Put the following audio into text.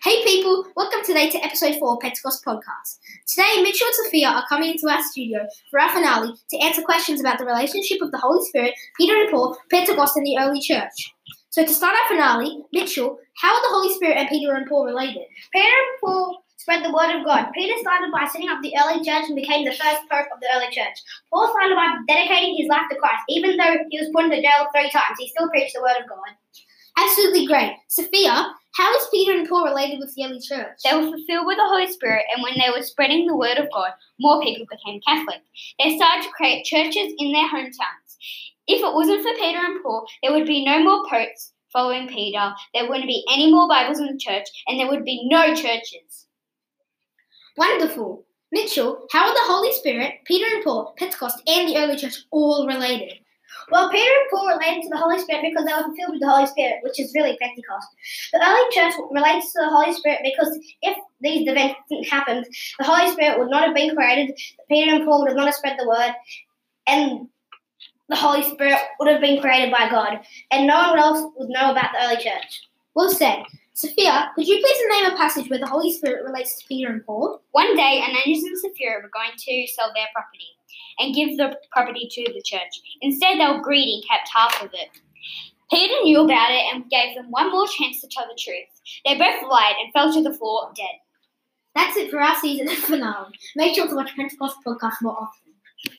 Hey people, welcome today to episode 4 of Pentecost Podcast. Today, Mitchell and Sophia are coming into our studio for our finale to answer questions about the relationship of the Holy Spirit, Peter and Paul, Pentecost, and the early church. So to start our finale, Mitchell, how are the Holy Spirit and Peter and Paul related? Peter and Paul spread the word of God. Peter started by setting up the early church and became the first pope of the early church. Paul started by dedicating his life to Christ. Even though he was put into jail three times, he still preached the word of God. Absolutely great. Sophia, how is Peter and Paul related with the early church? They were fulfilled with the Holy Spirit, and when they were spreading the word of God, more people became Catholic. They started to create churches in their hometowns. If it wasn't for Peter and Paul, there would be no more popes following Peter, there wouldn't be any more Bibles in the church, and there would be no churches. Wonderful. Mitchell, how are the Holy Spirit, Peter and Paul, Pentecost, and the early church all related? Well, Peter and Paul related to the Holy Spirit because they were filled with the Holy Spirit, which is really Pentecost. The early church relates to the Holy Spirit because if these events didn't happen, the Holy Spirit would not have been created, Peter and Paul would not have spread the word, and the Holy Spirit would have been created by God, and no one else would know about the early church. Well said. Sophia, could you please name a passage where the Holy Spirit relates to Peter and Paul? One day, Ananias and Sapphira were going to sell their property and give the property to the church. Instead, they were greedy and kept half of it. Peter knew about it and gave them one more chance to tell the truth. They both lied and fell to the floor dead. That's it for our season finale. Make sure to watch Pentecost podcast more often.